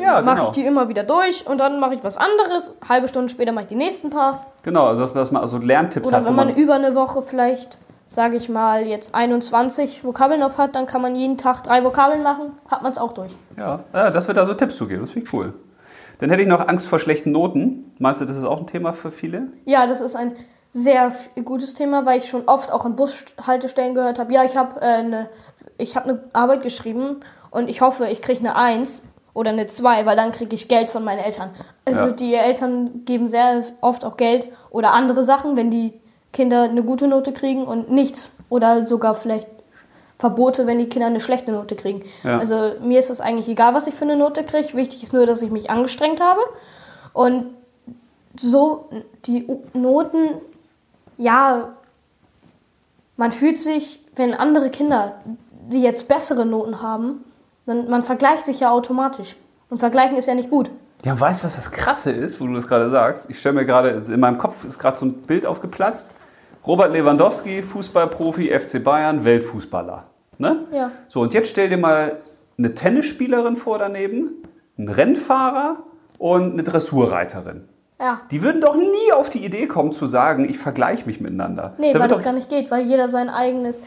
Ja, mache genau. ich die immer wieder durch und dann mache ich was anderes. Halbe Stunde später mache ich die nächsten paar. Genau, also dass, man also Lerntipps Oder hat. wo wenn man über eine Woche vielleicht, sage ich mal, jetzt 21 Vokabeln auf hat, dann kann man jeden Tag drei Vokabeln machen, hat man es auch durch. ja, ja, dass wir da so Tipps zu geben, das finde ich cool. Dann hätte ich noch Angst vor schlechten Noten. Meinst du, das ist auch ein Thema für viele? Ja, das ist ein sehr gutes Thema, weil ich schon oft auch an Bushaltestellen gehört habe. Ja, ich habe äh, eine ich habe eine Arbeit geschrieben und ich hoffe, ich kriege eine 1 oder eine 2, weil dann kriege ich Geld von meinen Eltern. Also Ja. die Eltern geben sehr oft auch Geld oder andere Sachen, wenn die Kinder eine gute Note kriegen und nichts oder sogar vielleicht Verbote, wenn die Kinder eine schlechte Note kriegen. Ja. Also mir ist es eigentlich egal, was ich für eine Note kriege. Wichtig ist nur, dass ich mich angestrengt habe. Und so die Noten, ja, man fühlt sich, wenn andere Kinder, die jetzt bessere Noten haben, dann man vergleicht sich ja automatisch. Und vergleichen ist ja nicht gut. Ja, weißt du, was das Krasse ist, wo du das gerade sagst? Ich stelle mir gerade, in meinem Kopf ist gerade so ein Bild aufgeplatzt. Robert Lewandowski, Fußballprofi, FC Bayern, Weltfußballer. Ne? Ja. So, und jetzt stell dir mal eine Tennisspielerin vor daneben, einen Rennfahrer und eine Dressurreiterin. Ja. Die würden doch nie auf die Idee kommen zu sagen, ich vergleiche mich miteinander. Nee, Da weil das gar nicht geht, weil jeder sein eigenes.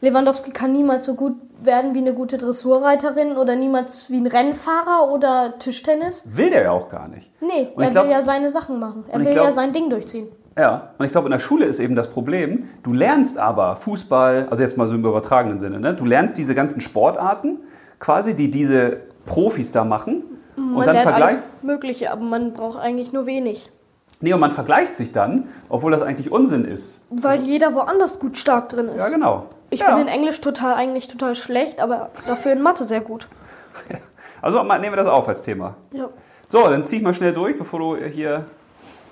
Lewandowski kann niemals so gut werden wie eine gute Dressurreiterin oder niemals wie ein Rennfahrer oder Tischtennis. will der ja auch gar nicht. Nee, Und er glaub- will ja seine Sachen machen. Er will glaub- ja sein Ding durchziehen. Ja, und ich glaube, in der Schule ist eben das Problem, du lernst aber Fußball, also jetzt mal so im übertragenen Sinne, ne? du lernst diese ganzen Sportarten quasi, die diese Profis da machen Man und dann lernt vergleichst. alles Mögliche, aber man braucht eigentlich nur wenig. Nee, und man vergleicht sich dann, obwohl das eigentlich Unsinn ist. Weil jeder woanders gut stark drin ist. Ja, genau. Ich ja. bin in Englisch total eigentlich total schlecht, aber dafür in Mathe sehr gut. [laughs] Also nehmen wir das auf als Thema. Ja. So, dann zieh ich mal schnell durch, bevor du hier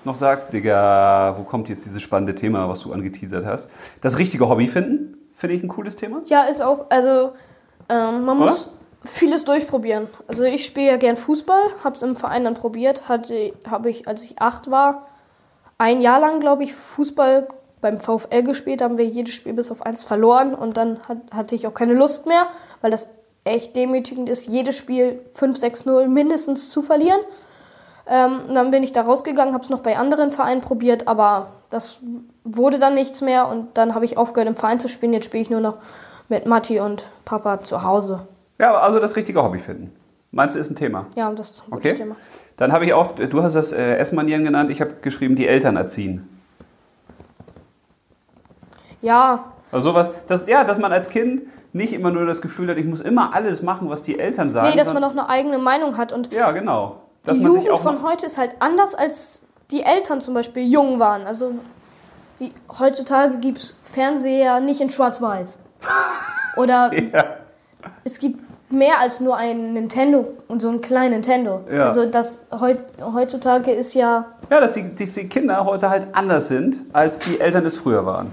noch sagst, Digga, wo kommt jetzt dieses spannende Thema, was du angeteasert hast. Das richtige Hobby finden, finde ich ein cooles Thema. Ja, ist auch, also ähm, man muss vieles durchprobieren. Also ich spiele ja gern Fußball, hab's im Verein dann probiert, hatte habe ich, als ich acht war, ein Jahr lang, glaube ich, Fußball beim VfL gespielt, haben wir jedes Spiel bis auf eins verloren und dann hat, hatte ich auch keine Lust mehr, weil das echt demütigend ist, jedes Spiel 5-6-0 mindestens zu verlieren. Ähm, dann bin ich da rausgegangen, habe es noch bei anderen Vereinen probiert, aber das wurde dann nichts mehr und dann habe ich aufgehört im Verein zu spielen. Jetzt spiele ich nur noch mit Matti und Papa zu Hause. Ja, also das richtige Hobby finden. Meinst du, ist ein Thema? Ja, das ist ein gutes Okay. Thema. Dann habe ich auch, du hast das äh, Essmanieren genannt, ich habe geschrieben, die Eltern erziehen. Ja, Also sowas, das, ja, dass man als Kind nicht immer nur das Gefühl hat, ich muss immer alles machen, was die Eltern sagen. nee, dass man auch eine eigene Meinung hat und Ja, genau. Dass die man sich Jugend auch von heute ist halt anders, als die Eltern zum Beispiel jung waren. Also wie, heutzutage gibt es Fernseher nicht in Schwarz-Weiß. [laughs] Oder ja, es gibt mehr als nur ein Nintendo und so ein kleinen Nintendo. Ja. Also das heut, heutzutage ist ja ja dass, die, dass die Kinder heute halt anders sind, als die Eltern es früher waren.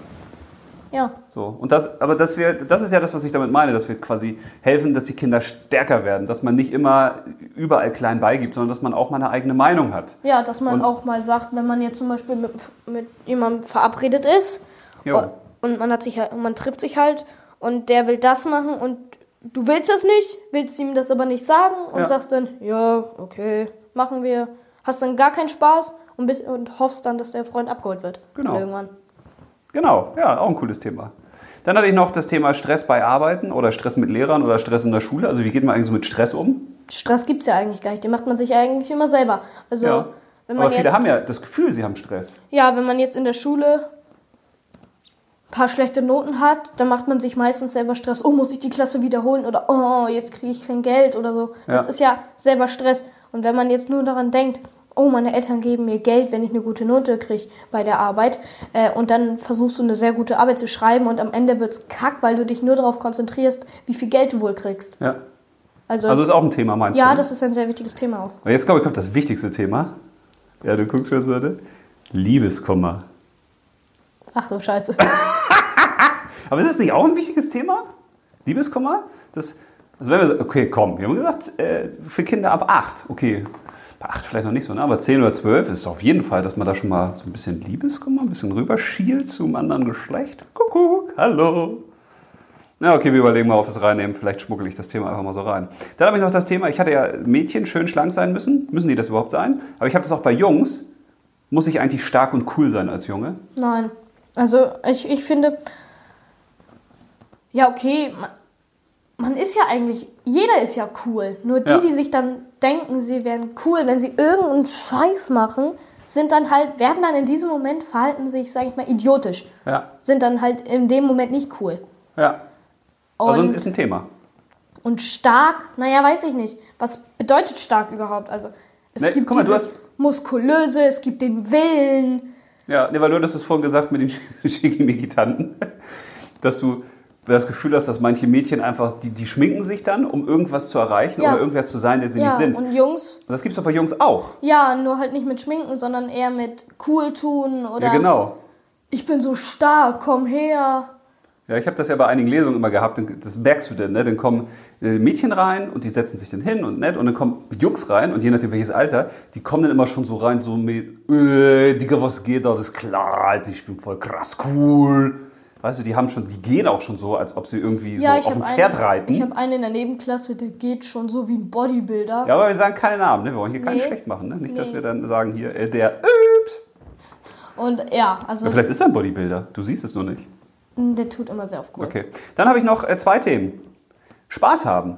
Ja So. Und das, aber das, wir, das ist ja das, was ich damit meine, dass wir quasi helfen, dass die Kinder stärker werden, dass man nicht immer überall klein beigibt, sondern dass man auch mal eine eigene Meinung hat. ja, dass man Und- auch mal sagt, wenn man jetzt zum Beispiel mit, mit jemandem verabredet ist Jo. und man hat sich halt, und man trifft sich halt und der will das machen und du willst das nicht, willst ihm das aber nicht sagen und Ja. sagst dann, ja, okay, machen wir, hast dann gar keinen Spaß und, bist, und hoffst dann, dass der Freund abgeholt wird. Genau. Irgendwann. Genau, ja, auch ein cooles Thema. Dann hatte ich noch das Thema Stress bei Arbeiten oder Stress mit Lehrern oder Stress in der Schule. Also wie geht man eigentlich so mit Stress um? Stress gibt es ja eigentlich gar nicht, den macht man sich eigentlich immer selber. Also, Ja. wenn man Aber viele jetzt, haben ja das Gefühl, sie haben Stress. Ja, wenn man jetzt in der Schule ein paar schlechte Noten hat, dann macht man sich meistens selber Stress. Oh, muss ich die Klasse wiederholen? Oder oh, jetzt kriege ich kein Geld oder so. Das Ja. ist ja selber Stress. Und wenn man jetzt nur daran denkt, oh, meine Eltern geben mir Geld, wenn ich eine gute Note kriege bei der Arbeit, äh, und dann versuchst du eine sehr gute Arbeit zu schreiben und am Ende wird's kack, weil du dich nur darauf konzentrierst, wie viel Geld du wohl kriegst. Ja. Also, Also ist auch ein Thema, meinst ja, du? das ist ein sehr wichtiges Thema auch. Und jetzt glaube ich, kommt das wichtigste Thema. Ja, du guckst jetzt heute. Liebeskummer. Ach so, scheiße. [laughs] Aber ist das nicht auch ein wichtiges Thema? Liebeskummer? Das, also wenn wir sagen, okay, komm, wir haben gesagt, äh, für Kinder ab 8, okay. Bei 8 vielleicht noch nicht so, ne? aber 10 oder 12 ist es auf jeden Fall, dass man da schon mal so ein bisschen Liebeskummer, ein bisschen rüberschielt zum anderen Geschlecht. Kuckuck, hallo. Na, okay, wir überlegen mal, ob wir es reinnehmen. Vielleicht schmuggle ich das Thema einfach mal so rein. Dann habe ich noch das Thema, ich hatte ja Mädchen schön schlank sein müssen. Müssen die das überhaupt sein? Aber ich habe das auch bei Jungs. Muss ich eigentlich stark und cool sein als Junge? Nein. Also ich, ich finde, ja okay, man, ist ja eigentlich, jeder ist ja cool. Nur die, Ja. die sich dann denken, sie wären cool, wenn sie irgendeinen Scheiß machen, sind dann halt, werden dann in diesem Moment, verhalten sich, sage ich mal, idiotisch. Ja. Sind dann halt in dem Moment nicht cool. Ja. Und, Also ist ein Thema. und stark, naja, weiß ich nicht. Was bedeutet stark überhaupt? Also es Ne, gibt mal, dieses Muskulöse, es gibt den Willen. Ja, nee, weil du hattest es vorhin gesagt mit den [laughs] Schickimicki-Tanten, dass du das Gefühl hast, dass manche Mädchen einfach, die, die schminken sich dann, um irgendwas zu erreichen Ja. oder irgendwer zu sein, der sie Ja, nicht sind. und Jungs Und das gibt es doch bei Jungs auch. Ja, nur halt nicht mit Schminken, sondern eher mit cool tun oder Ja, genau. ich bin so stark, komm her. Ja, ich habe das ja bei einigen Lesungen immer gehabt, das merkst du denn, ne? Dann kommen äh, Mädchen rein und die setzen sich dann hin und nett und dann kommen Jungs rein und je nachdem welches Alter, die kommen dann immer schon so rein, so mit, äh, Digga, was geht da, das ist klar, Alter, ich bin voll krass cool. Weißt du, die haben schon, die gehen auch schon so, als ob sie irgendwie Ja, so auf dem Pferd einen, reiten. ich habe einen in der Nebenklasse, der geht schon so wie ein Bodybuilder. Ja, aber wir sagen keine Namen, ne? Wir wollen hier keinen Nee. schlecht machen, ne? Nicht, dass Nee. wir dann sagen hier, äh, der Üps. Und ja, also Ja, vielleicht ist er ein Bodybuilder. Du siehst es nur nicht. der tut immer sehr auf cool. Okay. Dann habe ich noch äh, zwei Themen. Spaß haben.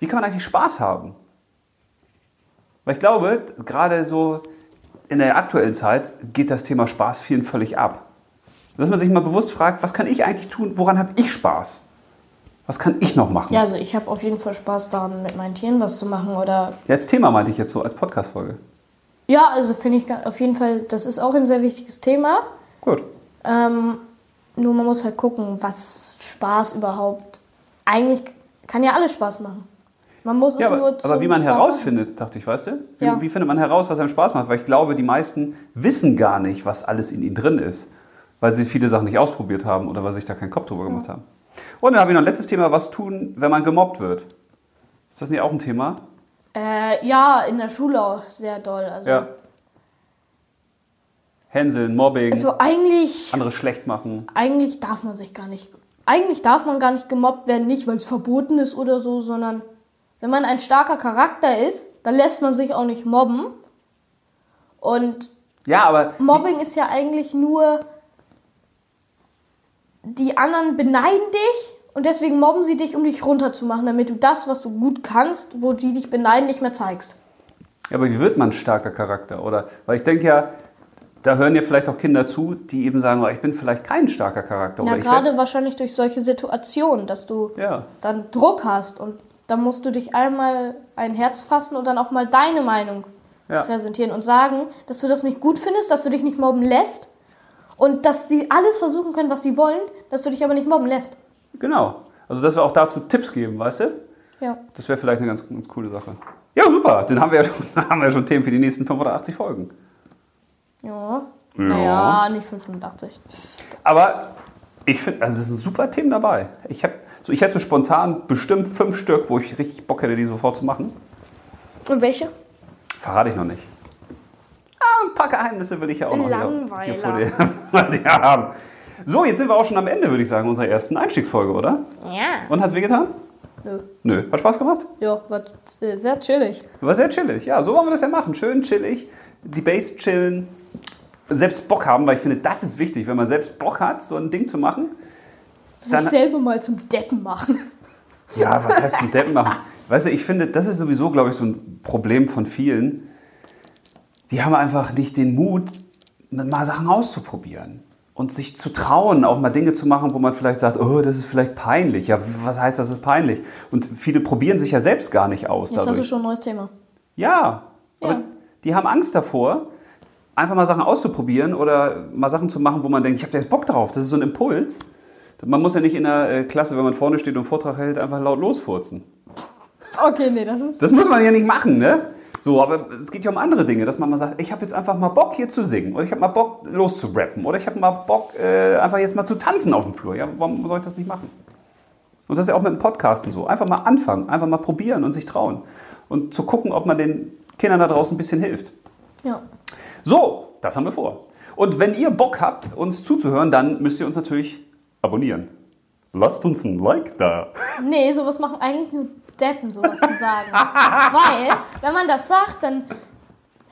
Wie kann man eigentlich Spaß haben? Weil ich glaube, gerade so in der aktuellen Zeit geht das Thema Spaß vielen völlig ab. Dass man sich mal bewusst fragt, was kann ich eigentlich tun? Woran habe ich Spaß? Was kann ich noch machen? Ja, also ich habe auf jeden Fall Spaß daran, mit meinen Tieren was zu machen oder Ja, als Thema meinte ich jetzt so als Podcast-Folge. Ja, also finde ich auf jeden Fall, das ist auch ein sehr wichtiges Thema. Gut. Ähm, nur man muss halt gucken, was Spaß überhaupt. Eigentlich kann ja alles Spaß machen. Man muss es Ja, aber, nur aber wie man Spaß herausfindet, dachte ich, weißt du? Wie, Ja. wie findet man heraus, was einem Spaß macht? Weil ich glaube, die meisten wissen gar nicht, was alles in ihnen drin ist, weil sie viele Sachen nicht ausprobiert haben oder weil sie sich da keinen Kopf drüber gemacht haben. Und dann habe ich noch ein letztes Thema, was tun, wenn man gemobbt wird. Ist das nicht auch ein Thema? Äh, ja, in der Schule auch sehr doll. Also, Ja. Hänseln, Mobbing, also eigentlich, andere schlecht machen. eigentlich darf man sich gar nicht. Eigentlich darf man gar nicht gemobbt werden, nicht weil es verboten ist oder so, sondern wenn man ein starker Charakter ist, dann lässt man sich auch nicht mobben. Und Ja, aber Mobbing ist ja eigentlich nur, die anderen beneiden dich und deswegen mobben sie dich, um dich runterzumachen, damit du das, was du gut kannst, wo die dich beneiden, nicht mehr zeigst. Ja, aber wie wird man starker Charakter? Oder weil ich denke ja, da hören ja vielleicht auch Kinder zu, die eben sagen, oh, ich bin vielleicht kein starker Charakter. Ja, gerade wahrscheinlich durch solche Situationen, dass du ja. dann Druck hast und dann musst du dich einmal ein Herz fassen und dann auch mal deine Meinung Ja. präsentieren und sagen, dass du das nicht gut findest, dass du dich nicht mobben lässt und dass sie alles versuchen können, was sie wollen, dass du dich aber nicht mobben lässt. Genau. Also, dass wir auch dazu Tipps geben, weißt du? Ja. Das wäre vielleicht eine ganz, ganz coole Sache. Ja, super. Dann haben wir ja schon, [laughs] haben wir ja schon Themen für die nächsten 580 Folgen. Ja. Naja, nicht 85. Aber ich finde, also es sind super Themen dabei. Ich, hab, so, ich hätte so spontan bestimmt fünf Stück, wo ich richtig Bock hätte, die sofort zu machen. Und welche? Verrate ich noch nicht. Ein paar Geheimnisse will ich ja auch noch hier, hier vor dir, [laughs] vor dir haben. So, jetzt sind wir auch schon am Ende, würde ich sagen, unserer ersten Einstiegsfolge, oder? Ja. Und hat's wehgetan? Nö. Nö. Hat Spaß gemacht? Ja, war sehr chillig. War sehr chillig. Ja, so wollen wir das ja machen. Schön chillig. Die Base chillen. Selbst Bock haben, weil ich finde, das ist wichtig. Wenn man selbst Bock hat, so ein Ding zu machen. Sich Dann- selber mal zum Deppen machen. Ja, was heißt zum Deppen machen? Weißt du, ich finde, das ist sowieso, glaube ich, so ein Problem von vielen. Die haben einfach nicht den Mut, mal Sachen auszuprobieren. Und sich zu trauen, auch mal Dinge zu machen, wo man vielleicht sagt, oh, das ist vielleicht peinlich. Ja, was heißt, das ist peinlich? Und viele probieren sich ja selbst gar nicht aus Jetzt hast du dadurch. schon ein neues Thema. Ja, aber Ja. die haben Angst davor, einfach mal Sachen auszuprobieren oder mal Sachen zu machen, wo man denkt, ich habe da jetzt Bock drauf. Das ist so ein Impuls. Man muss ja nicht in der äh, Klasse, wenn man vorne steht und einen Vortrag hält, einfach laut losfurzen. Okay, nee, das ist. Das muss man ja nicht machen, ne? So, aber es geht ja um andere Dinge, dass man mal sagt, ich habe jetzt einfach mal Bock hier zu singen oder ich habe mal Bock loszurappen oder ich habe mal Bock äh, einfach jetzt mal zu tanzen auf dem Flur. Ja, warum soll ich das nicht machen? Und das ist ja auch mit dem Podcasten so. Einfach mal anfangen, einfach mal probieren und sich trauen und zu gucken, ob man den Kindern da draußen ein bisschen hilft. Ja. So, das haben wir vor. Und wenn ihr Bock habt, uns zuzuhören, dann müsst ihr uns natürlich abonnieren. Lasst uns ein Like da. Nee, sowas machen eigentlich nur Deppen, sowas zu sagen. Weil, wenn man das sagt, dann.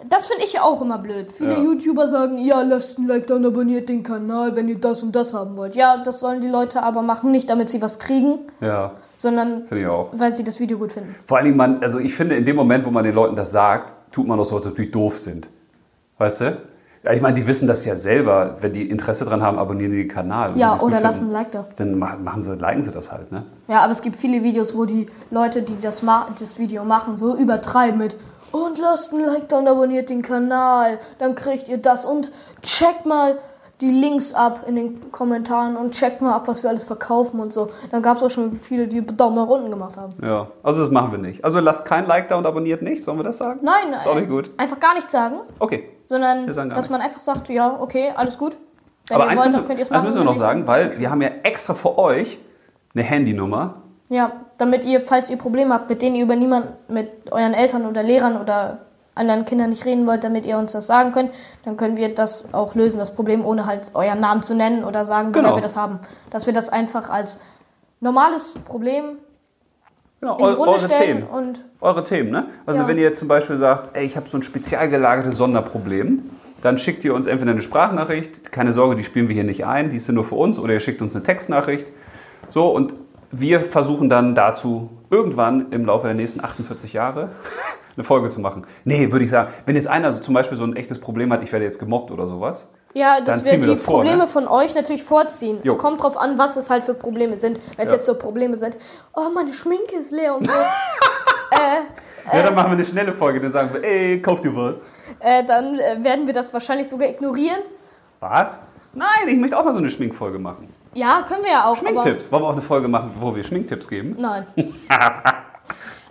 Das finde ich auch immer blöd. Viele Ja. YouTuber sagen, ja, lasst ein Like da und abonniert den Kanal, wenn ihr das und das haben wollt. Ja, das sollen die Leute aber machen, nicht damit sie was kriegen, Ja, sondern weil sie das Video gut finden. Vor allen Dingen, man, also ich finde, in dem Moment, wo man den Leuten das sagt, tut man doch so, als ob die doof sind. Weißt du? Ja, ich meine, die wissen das ja selber. Wenn die Interesse dran haben, abonnieren die den Kanal. Und Ja, oder lassen ein Like da. Dann ma- machen sie, liken sie das halt, ne? Ja, aber es gibt viele Videos, wo die Leute, die das, das Video machen, so übertreiben mit und lasst ein Like da und abonniert den Kanal, dann kriegt ihr das und checkt mal die Links ab in den Kommentaren und checkt mal ab, was wir alles verkaufen und so. Dann gab es auch schon viele, die Daumen nach unten gemacht haben. Ja, also das machen wir nicht. Also lasst kein Like da und abonniert nicht, sollen wir das sagen? Nein, Ist auch äh, nicht gut. einfach gar nichts sagen, Okay. sondern Wir sagen gar dass man einfach sagt, ja, okay, alles gut. Wenn Aber ihr eins wollt, müssen, dann könnt ihr es eins machen. müssen wir noch sagen, weil wir haben ja extra für euch eine Handynummer. Ja, damit ihr, falls ihr Probleme habt, mit denen ihr über niemanden, mit euren Eltern oder Lehrern oder anderen Kindern nicht reden wollt, damit ihr uns das sagen könnt, dann können wir das auch lösen, das Problem, ohne halt euren Namen zu nennen oder sagen, Genau. wir das haben. Dass wir das einfach als normales Problem Genau, in die eu Runde eure stellen Themen. Eure Themen, ne? Also Ja. wenn ihr jetzt zum Beispiel sagt, ey, ich habe so ein spezial gelagertes Sonderproblem, dann schickt ihr uns entweder eine Sprachnachricht, keine Sorge, die spielen wir hier nicht ein, die ist ja nur für uns, oder ihr schickt uns eine Textnachricht. So, und wir versuchen dann dazu irgendwann im Laufe der nächsten 48 Jahre eine Folge zu machen. Nee, würde ich sagen, wenn jetzt einer so zum Beispiel so ein echtes Problem hat, ich werde jetzt gemobbt oder sowas, ja, dass Dann wir die das vor, Probleme ne? von euch natürlich vorziehen. Jo. Kommt drauf an, was es halt für Probleme sind. Wenn es Ja. jetzt so Probleme sind, oh, meine Schminke ist leer und so. [laughs] äh, ja, dann machen wir eine schnelle Folge, dann sagen wir, ey, kauf dir was. äh, dann äh, werden wir das wahrscheinlich sogar ignorieren. Was? Nein, ich möchte auch mal so eine Schminkfolge machen. Ja, können wir ja auch. Schminktipps. Wollen wir auch eine Folge machen, wo wir Schminktipps geben? Nein. [laughs]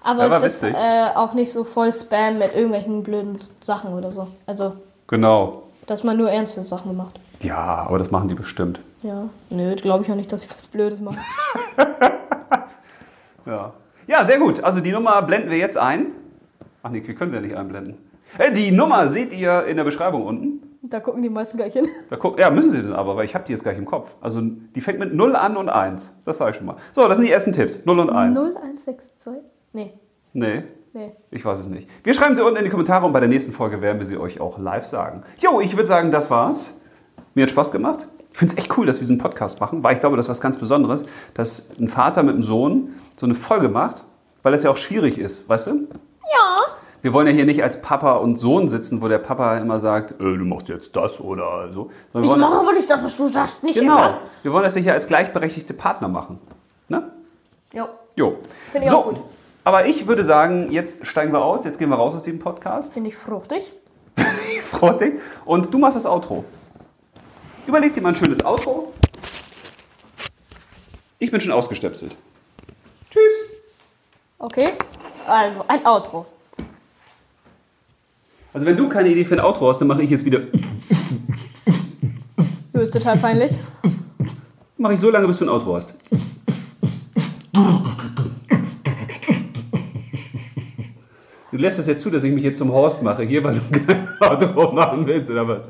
aber Ja, das äh, auch nicht so voll Spam mit irgendwelchen blöden Sachen oder so. Also, Genau. dass man nur ernste Sachen macht. Ja, aber das machen die bestimmt. Ja. Nö, glaube ich auch nicht, dass sie was Blödes machen. [laughs] Ja. Ja, sehr gut. Also die Nummer blenden wir jetzt ein. Ach nee, wir können sie ja nicht einblenden. Äh, die Nummer seht ihr in der Beschreibung unten. Da gucken die meisten gleich hin. Da guck, ja, müssen sie denn aber, weil ich habe die jetzt gleich im Kopf. Also die fängt mit 0 an und 1. Das sage ich schon mal. So, das sind die ersten Tipps. 0 und 1. 0162? Nee, Nee, nee. ich weiß es nicht. Wir schreiben sie unten in die Kommentare und bei der nächsten Folge werden wir sie euch auch live sagen. Jo, ich würde sagen, das war's. Mir hat Spaß gemacht. Ich finde es echt cool, dass wir diesen Podcast machen, weil ich glaube, das ist was ganz Besonderes, dass ein Vater mit einem Sohn so eine Folge macht, weil das ja auch schwierig ist, weißt du? Ja. Wir wollen ja hier nicht als Papa und Sohn sitzen, wo der Papa immer sagt, äh, du machst jetzt das oder so. Ich mache aber nicht das, was du sagst. Nicht Genau. immer. Wir wollen das ja hier als gleichberechtigte Partner machen. Ne? Jo. Jo. Finde ich so, auch gut. Aber ich würde sagen, jetzt steigen wir aus, jetzt gehen wir raus aus diesem Podcast. Finde ich fruchtig. [laughs] Dich. Und du machst das Outro. Überleg dir mal ein schönes Outro. Ich bin schon ausgestöpselt. Tschüss. Okay. Also, ein Outro. Also wenn du keine Idee für ein Outro hast, dann mache ich jetzt wieder. Du bist total peinlich. Mache ich so lange, bis du ein Outro hast. [laughs] lässt es jetzt zu, dass ich mich jetzt zum Horst mache, hier, weil du [laughs] kein Outro machen willst, oder was?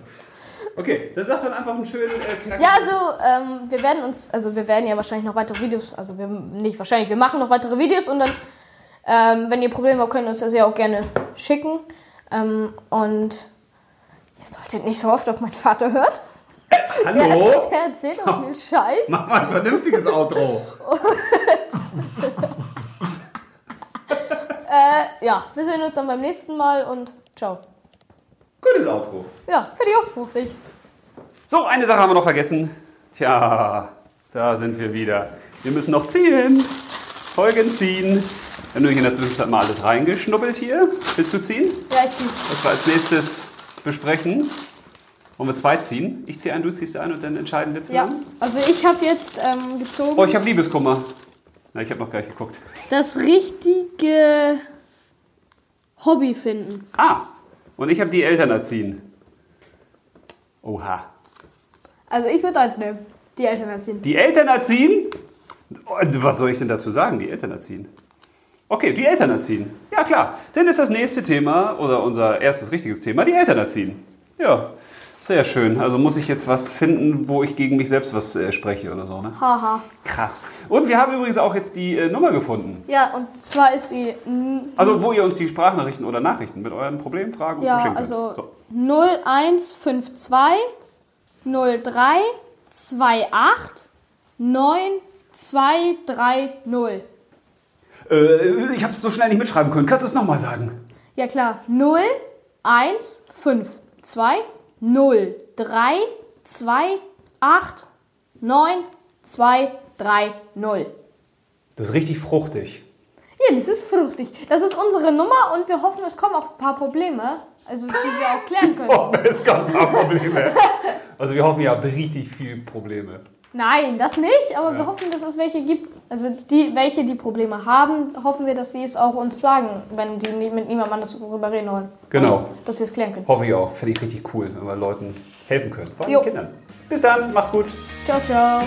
Okay, dann sag dann einfach einen schönen äh. Ja, also ähm, wir werden uns, also wir werden ja wahrscheinlich noch weitere Videos, also wir nicht wahrscheinlich, wir machen noch weitere Videos und dann, ähm, wenn ihr Probleme habt, könnt ihr uns das ja auch gerne schicken. Ähm, und ihr solltet nicht so oft auf meinen Vater hören. Der, Hallo? der erzählt auch viel Scheiß. Mach mal ein vernünftiges Outro. [laughs] Äh, ja, wir sehen uns dann beim nächsten Mal und ciao. Gutes Outro. Ja, finde ich auch fruchtig. So, eine Sache haben wir noch vergessen. Tja, da sind wir wieder. Wir müssen noch ziehen. Folgen ziehen. Wir haben nämlich in der Zwischenzeit mal alles reingeschnuppelt hier. Willst du ziehen? Ja, ich zieh. Was wir als nächstes besprechen. Wollen wir zwei ziehen? Ich ziehe einen, du ziehst einen und dann entscheiden wir Ja, zusammen? also ich habe jetzt ähm, gezogen Oh, ich habe Liebeskummer. Ich habe noch gar nicht geguckt. das richtige Hobby finden. Ah, und ich habe die Eltern erziehen. Oha. Also ich würde eins nehmen. Die Eltern erziehen. Die Eltern erziehen? Was soll ich denn dazu sagen? Die Eltern erziehen. Okay, die Eltern erziehen. Ja, klar. Dann ist das nächste Thema oder unser erstes richtiges Thema die Eltern erziehen. Ja, sehr schön. Also muss ich jetzt was finden, wo ich gegen mich selbst was äh, spreche oder so, ne? Haha. Krass. Und wir haben übrigens auch jetzt die äh, Nummer gefunden. Ja, und zwar ist sie Also, wo ihr uns die Sprachnachrichten oder Nachrichten mit euren Problemen, Fragen und ja, schicken könnt. also So. 0152 03 28 9230. Äh, ich habe es so schnell nicht mitschreiben können. Kannst du es nochmal sagen? Ja klar, 0152 03 28 9230. Das ist richtig fruchtig. Ja, das ist fruchtig. Das ist unsere Nummer und wir hoffen, es kommen auch ein paar Probleme, also die wir auch klären [laughs] können. Oh, es gab ein paar Probleme. Also wir hoffen, ihr habt richtig viele Probleme. Nein, das nicht, aber wir Ja. hoffen, dass es welche gibt. Also die, welche die Probleme haben, hoffen wir, dass sie es auch uns sagen, wenn die nie- mit niemandem anders darüber reden wollen. Genau. Und Dass wir es klären können. Hoffe ich auch. Finde ich richtig cool, wenn wir Leuten helfen können. Vor allem Jo. Kindern. Bis dann, macht's gut. Ciao, ciao.